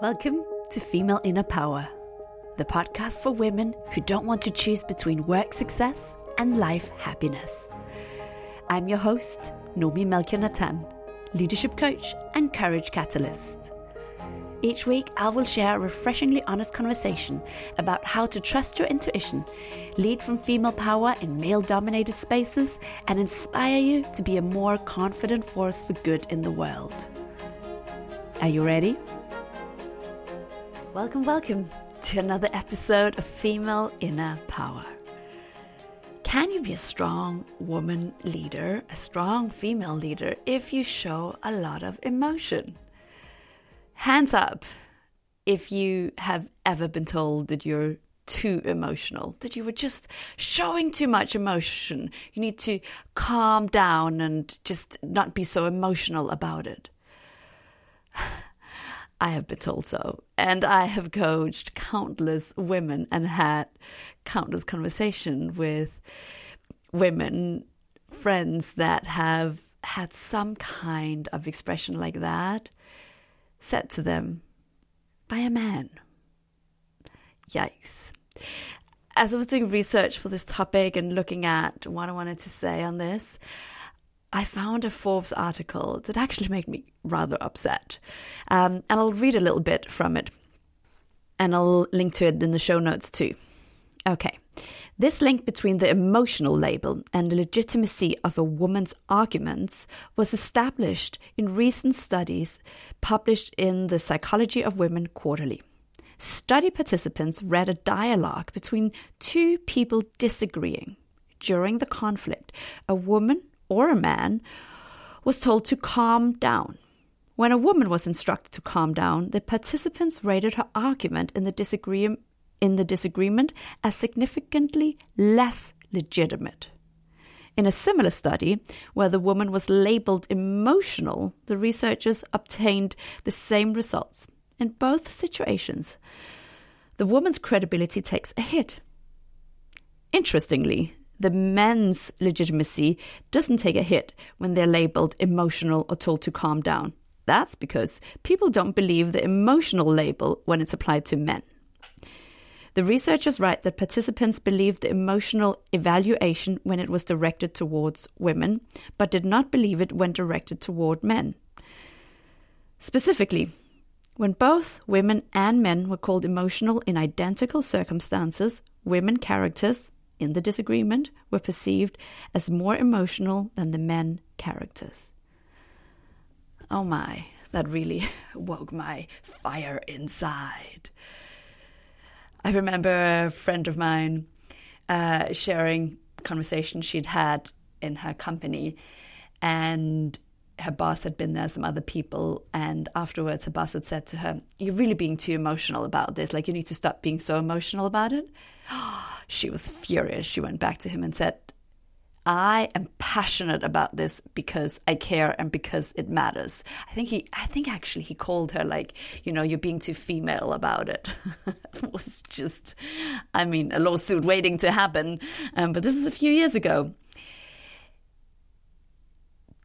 Welcome to Female Inner Power, the podcast for women who don't want to choose between work success and life happiness. I'm your host, Noomi Melchior Natan, leadership coach and courage catalyst. Each week, I will share a refreshingly honest conversation about how to trust your intuition, lead from female power in male dominated spaces, and inspire you to be a more confident force for good in the world. Are you ready? Welcome, welcome to another episode of Female Inner Power. Can you be a strong woman leader, a strong female leader, if you show a lot of emotion? Hands up if you have ever been told that you're too emotional, that you were just showing too much emotion. You need to calm down and just not be so emotional about it. I have been told so. And I have coached countless women and had countless conversation with women, friends that have had some kind of expression like that said to them by a man. Yikes. As I was doing research for this topic and looking at what I wanted to say on this, I found a Forbes article that actually made me rather upset. Um, and I'll read a little bit from it. And I'll link to it in the show notes too. Okay. This link between the emotional label and the legitimacy of a woman's arguments was established in recent studies published in the Psychology of Women Quarterly. Study participants read a dialogue between two people disagreeing. During the conflict, a woman or a man was told to calm down. When a woman was instructed to calm down, the participants rated her argument in the disagreement in the disagreement as significantly less legitimate. In a similar study, where the woman was labeled emotional, the researchers obtained the same results. In both situations, the woman's credibility takes a hit. Interestingly, the men's legitimacy doesn't take a hit when they're labeled emotional or told to calm down. That's because people don't believe the emotional label when it's applied to men. The researchers write that participants believed the emotional evaluation when it was directed towards women, but did not believe it when directed toward men. Specifically, when both women and men were called emotional in identical circumstances, women characters in the disagreement were perceived as more emotional than the men characters. Oh my, that really woke my fire inside. I remember a friend of mine uh, sharing conversation she'd had in her company, and her boss had been there, some other people, and afterwards her boss had said to her, "You're really being too emotional about this. Like you need to stop being so emotional about it." she was furious. She went back to him and said, I am passionate about this because I care and because it matters. I think he, I think actually he called her like, you know, you're being too female about it. it was just, I mean, a lawsuit waiting to happen. Um, but this is a few years ago.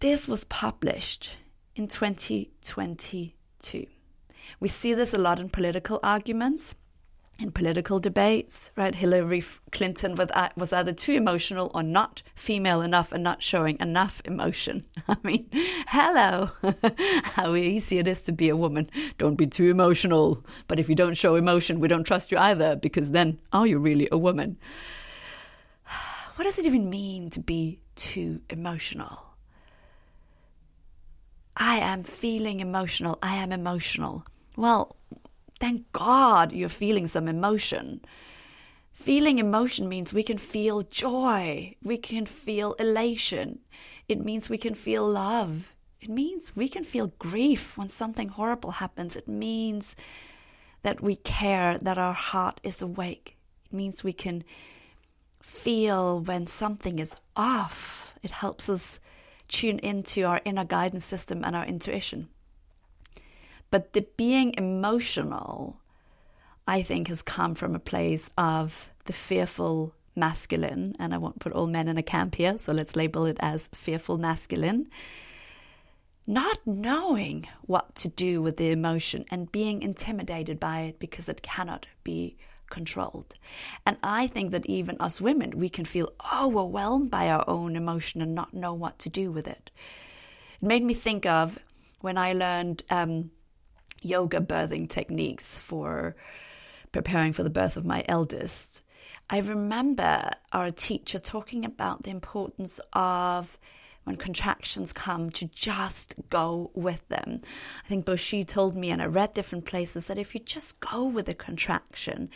This was published in 2022. We see this a lot in political arguments in political debates, right? Hillary Clinton uh, was either too emotional or not female enough and not showing enough emotion. I mean, hello, how easy it is to be a woman. Don't be too emotional. But if you don't show emotion, we don't trust you either, because then are you really a woman? What does it even mean to be too emotional? I am feeling emotional. I am emotional. Well, thank God you're feeling some emotion. Feeling emotion means we can feel joy, we can feel elation, it means we can feel love, it means we can feel grief when something horrible happens, it means that we care, that our heart is awake, it means we can feel when something is off. It helps us tune into our inner guidance system and our intuition. But the being emotional, I think, has come from a place of the fearful masculine. And I won't put all men in a camp here, so let's label it as fearful masculine. not knowing what to do with the emotion and being intimidated by it because it cannot be controlled. And I think that even us women, we can feel overwhelmed by our own emotion and not know what to do with it. It made me think of when I learned um, yoga birthing techniques for preparing for the birth of my eldest. I remember our teacher talking about the importance of when contractions come to just go with them. I think both she told me and I read different places that if you just go with a contraction,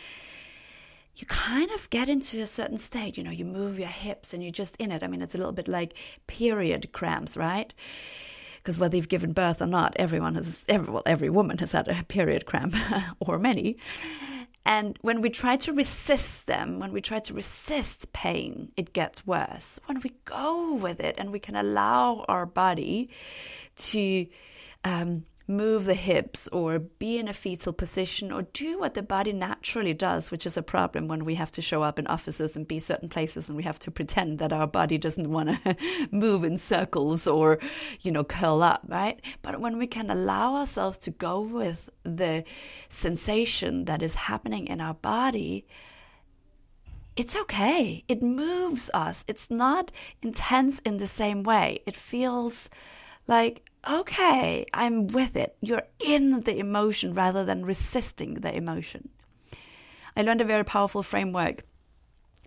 you kind of get into a certain state. You know, you move your hips and you're just in it. I mean, it's a little bit like period cramps, right? Because whether you've given birth or not, everyone has, every, well, every woman has had a period cramp or many. And when we try to resist them, when we try to resist pain, it gets worse. When we go with it and we can allow our body to um, move the hips or be in a fetal position or do what the body naturally does, which is a problem when we have to show up in offices and be certain places and we have to pretend that our body doesn't want to move in circles or, you know, curl up, right? But when we can allow ourselves to go with the sensation that is happening in our body, it's okay. It moves us. It's not intense in the same way. It feels like okay, I'm with it. You're in the emotion rather than resisting the emotion. I learned a very powerful framework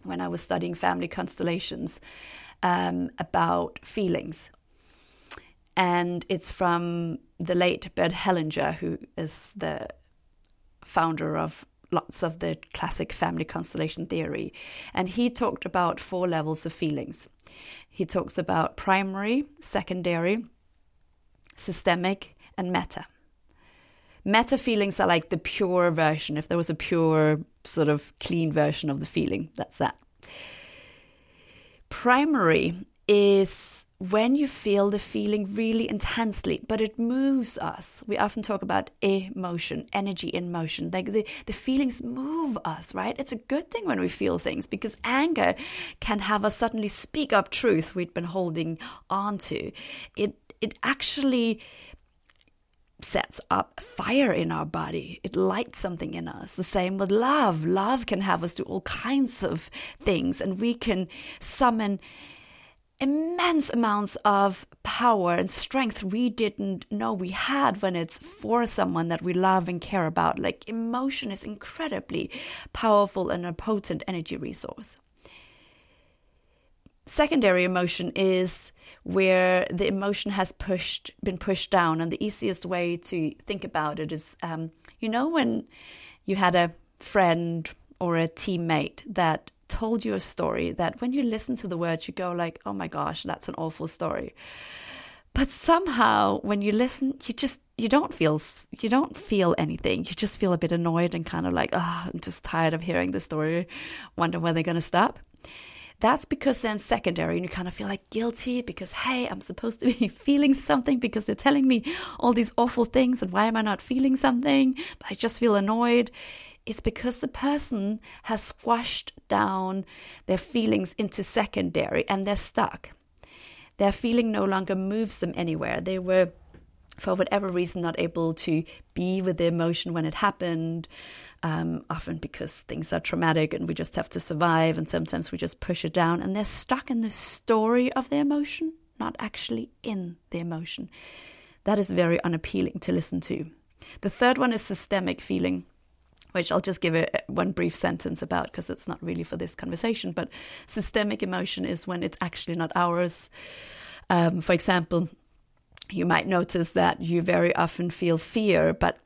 when I was studying family constellations um, about feelings. And it's from the late Bert Hellinger, who is the founder of lots of the classic family constellation theory. And he talked about four levels of feelings. He talks about primary, secondary, systemic, and meta. Meta feelings are like the pure version. If there was a pure, sort of clean version of the feeling, that's that. Primary is when you feel the feeling really intensely, but it moves us. We often talk about emotion, energy in motion. Like the, the feelings move us, right? It's a good thing when we feel things because anger can have us suddenly speak up truth we'd been holding on to. It it actually sets up fire in our body. It lights something in us. The same with love. Love can have us do all kinds of things, and we can summon immense amounts of power and strength we didn't know we had when it's for someone that we love and care about. Like emotion is incredibly powerful and a potent energy resource. Secondary emotion is where the emotion has pushed been pushed down. And the easiest way to think about it is um, you know when you had a friend or a teammate that told you a story that when you listen to the words you go like oh my gosh that's an awful story. But somehow when you listen you just you don't feel you don't feel anything. You just feel a bit annoyed and kind of like oh i'm just tired of hearing the story. Wonder when they're going to stop that's because then secondary and you kind of feel like guilty because, hey, I'm supposed to be feeling something because they're telling me all these awful things and why am I not feeling something? But I just feel annoyed. It's because the person has squashed down their feelings into secondary and they're stuck. Their feeling no longer moves them anywhere. They were for whatever reason not able to be with the emotion when it happened um, often because things are traumatic and we just have to survive, and sometimes we just push it down, and they're stuck in the story of the emotion, not actually in the emotion. That is very unappealing to listen to. The third one is systemic feeling, which I'll just give it one brief sentence about because it's not really for this conversation. But systemic emotion is when it's actually not ours. Um, for example, you might notice that you very often feel fear, but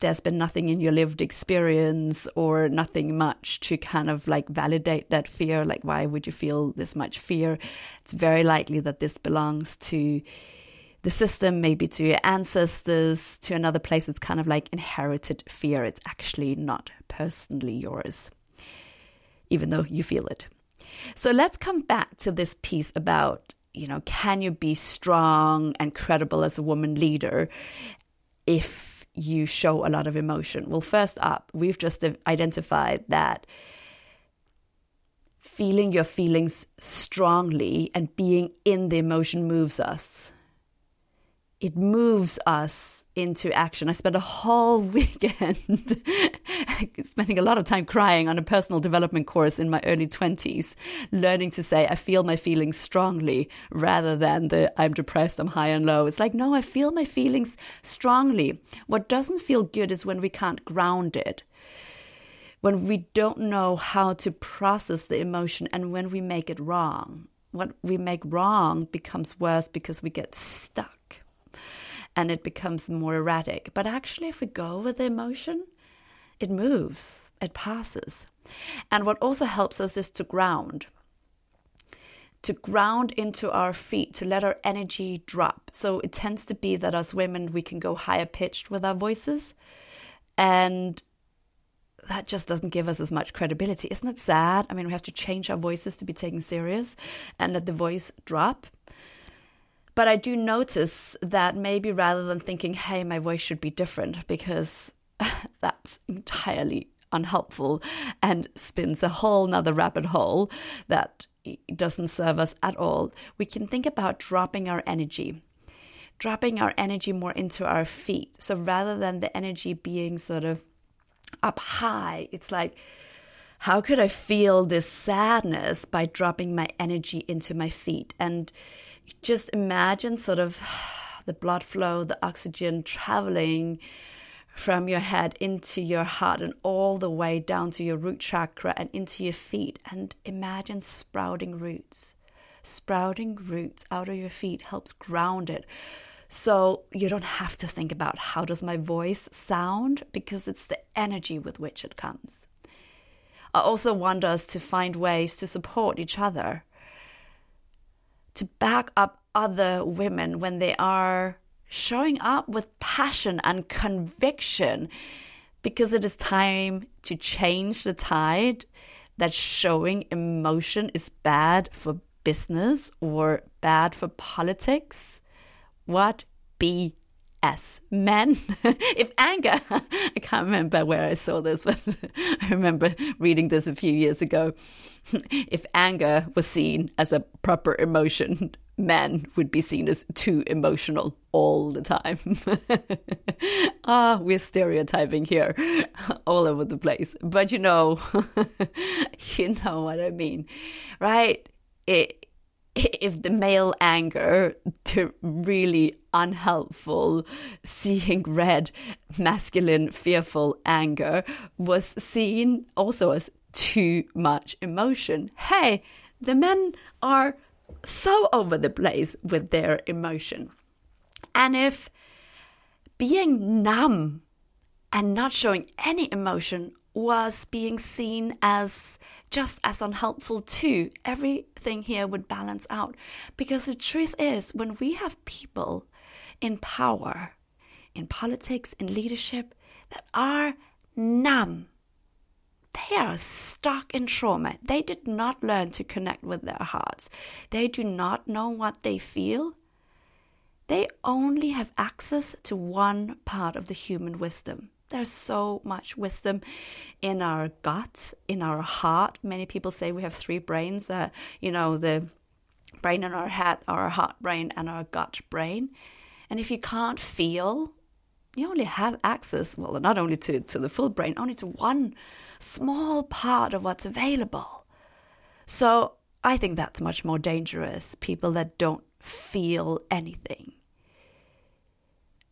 there's been nothing in your lived experience or nothing much to kind of like validate that fear. Like, why would you feel this much fear? It's very likely that this belongs to the system, maybe to your ancestors, to another place. It's kind of like inherited fear. It's actually not personally yours, even though you feel it. So let's come back to this piece about you know, can you be strong and credible as a woman leader if you show a lot of emotion? Well, first up, we've just identified that feeling your feelings strongly and being in the emotion moves us. It moves us into action. I spent a whole weekend spending a lot of time crying on a personal development course in my early 20s, learning to say, I feel my feelings strongly rather than the I'm depressed, I'm high and low. It's like, no, I feel my feelings strongly. What doesn't feel good is when we can't ground it. When we don't know how to process the emotion and when we make it wrong. What we make wrong becomes worse because we get stuck and it becomes more erratic. But actually, if we go with the emotion, it moves, it passes. And what also helps us is to ground. To ground into our feet, to let our energy drop. So it tends to be that as women, we can go higher pitched with our voices. And that just doesn't give us as much credibility. Isn't it sad? I mean, we have to change our voices to be taken serious and let the voice drop. But I do notice that maybe rather than thinking, hey, my voice should be different, because that's entirely unhelpful and spins a whole nother rabbit hole that doesn't serve us at all, we can think about dropping our energy. Dropping our energy more into our feet. So rather than the energy being sort of up high, it's like, how could I feel this sadness by dropping my energy into my feet? And just imagine sort of the blood flow, the oxygen traveling from your head into your heart and all the way down to your root chakra and into your feet. And imagine sprouting roots. Sprouting roots out of your feet helps ground it. So you don't have to think about how does my voice sound because it's the energy with which it comes. I also want us to find ways to support each other to back up other women when they are showing up with passion and conviction because it is time to change the tide that showing emotion is bad for business or bad for politics. What be S. Men. if anger, I can't remember where I saw this, but I remember reading this a few years ago. if anger was seen as a proper emotion, men would be seen as too emotional all the time. ah, we're stereotyping here all over the place. But you know, you know what I mean, right? It, if the male anger to really unhelpful seeing red masculine fearful anger was seen also as too much emotion. Hey the men are so over the place with their emotion. And if being numb and not showing any emotion was being seen as just as unhelpful too, everything here would balance out. Because the truth is, when we have people in power, in politics, in leadership, that are numb, they are stuck in trauma. They did not learn to connect with their hearts. They do not know what they feel. They only have access to one part of the human wisdom there's so much wisdom in our gut, in our heart. Many people say we have three brains, uh, you know, the brain in our head, our heart brain, and our gut brain. And if you can't feel, you only have access, well, not only to, to the full brain, only to one small part of what's available. So I think that's much more dangerous, people that don't feel anything.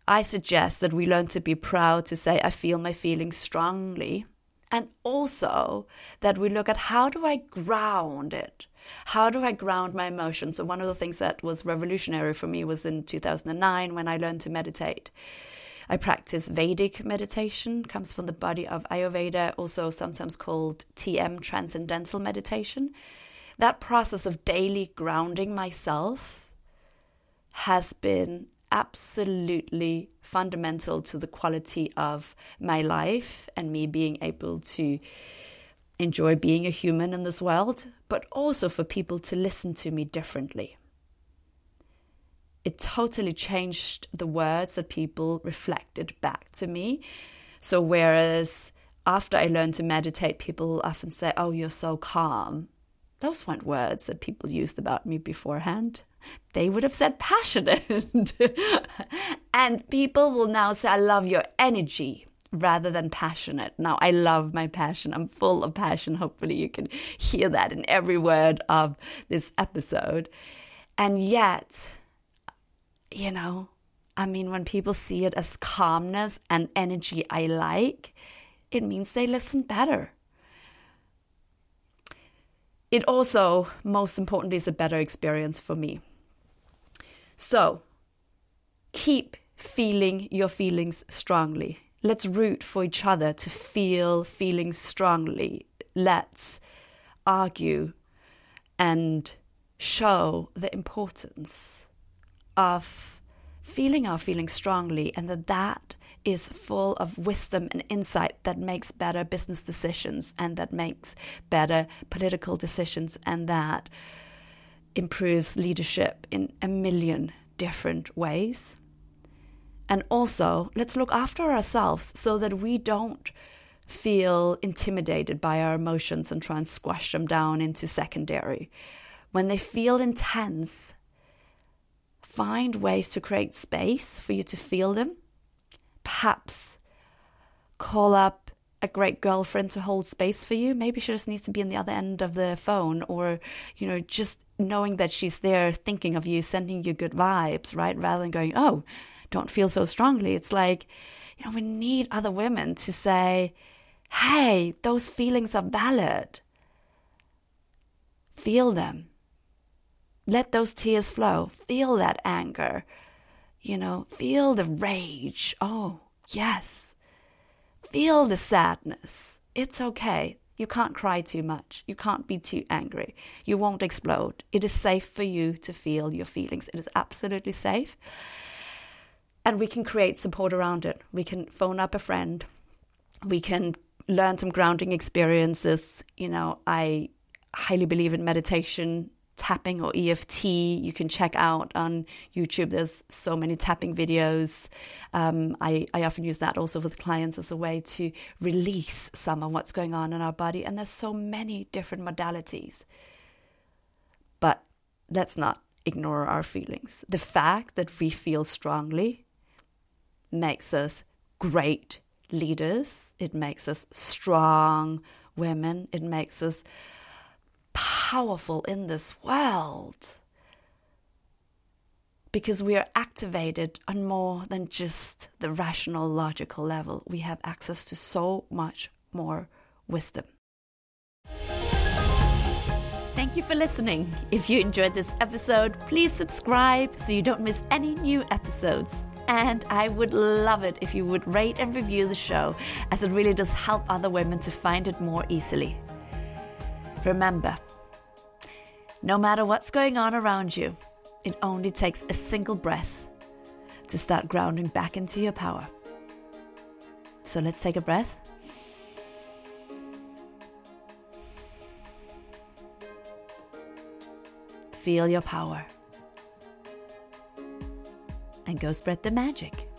I suggest that we learn to be proud to say, I feel my feelings strongly. And also that we look at how do I ground it? How do I ground my emotions? So, one of the things that was revolutionary for me was in 2009 when I learned to meditate. I practice Vedic meditation, comes from the body of Ayurveda, also sometimes called TM, Transcendental Meditation. That process of daily grounding myself has been absolutely fundamental to the quality of my life and me being able to enjoy being a human in this world, but also for people to listen to me differently. It totally changed the words that people reflected back to me. So, whereas after I learned to meditate, people often say, Oh, you're so calm. Those weren't words that people used about me beforehand. They would have said passionate. and people will now say, I love your energy rather than passionate. Now, I love my passion. I'm full of passion. Hopefully, you can hear that in every word of this episode. And yet, you know, I mean, when people see it as calmness and energy I like, it means they listen better. It also, most importantly, is a better experience for me. So, keep feeling your feelings strongly. Let's root for each other to feel feelings strongly. Let's argue and show the importance of feeling our feelings strongly and that that is full of wisdom and insight that makes better business decisions and that makes better political decisions and that improves leadership in a million different ways. And also, let's look after ourselves so that we don't feel intimidated by our emotions and try and squash them down into secondary. When they feel intense, find ways to create space for you to feel them. Perhaps call up a great girlfriend to hold space for you. Maybe she just needs to be on the other end of the phone, or, you know, just knowing that she's there thinking of you, sending you good vibes, right? Rather than going, oh, don't feel so strongly. It's like, you know, we need other women to say, hey, those feelings are valid. Feel them. Let those tears flow. Feel that anger. You know, feel the rage. Oh, yes. Feel the sadness. It's okay. You can't cry too much. You can't be too angry. You won't explode. It is safe for you to feel your feelings. It is absolutely safe. And we can create support around it. We can phone up a friend. We can learn some grounding experiences. You know, I highly believe in meditation tapping or EFT you can check out on YouTube. There's so many tapping videos. Um, I, I often use that also with clients as a way to release some of what's going on in our body. And there's so many different modalities. But let's not ignore our feelings. The fact that we feel strongly makes us great leaders, it makes us strong women, it makes us powerful in this world because we are activated on more than just the rational, logical level. We have access to so much more wisdom. Thank you for listening. If you enjoyed this episode, please subscribe so you don't miss any new episodes. And I would love it if you would rate and review the show, as it really does help other women to find it more easily. Remember, no matter what's going on around you, it only takes a single breath to start grounding back into your power. So let's take a breath. Feel your power. And go spread the magic.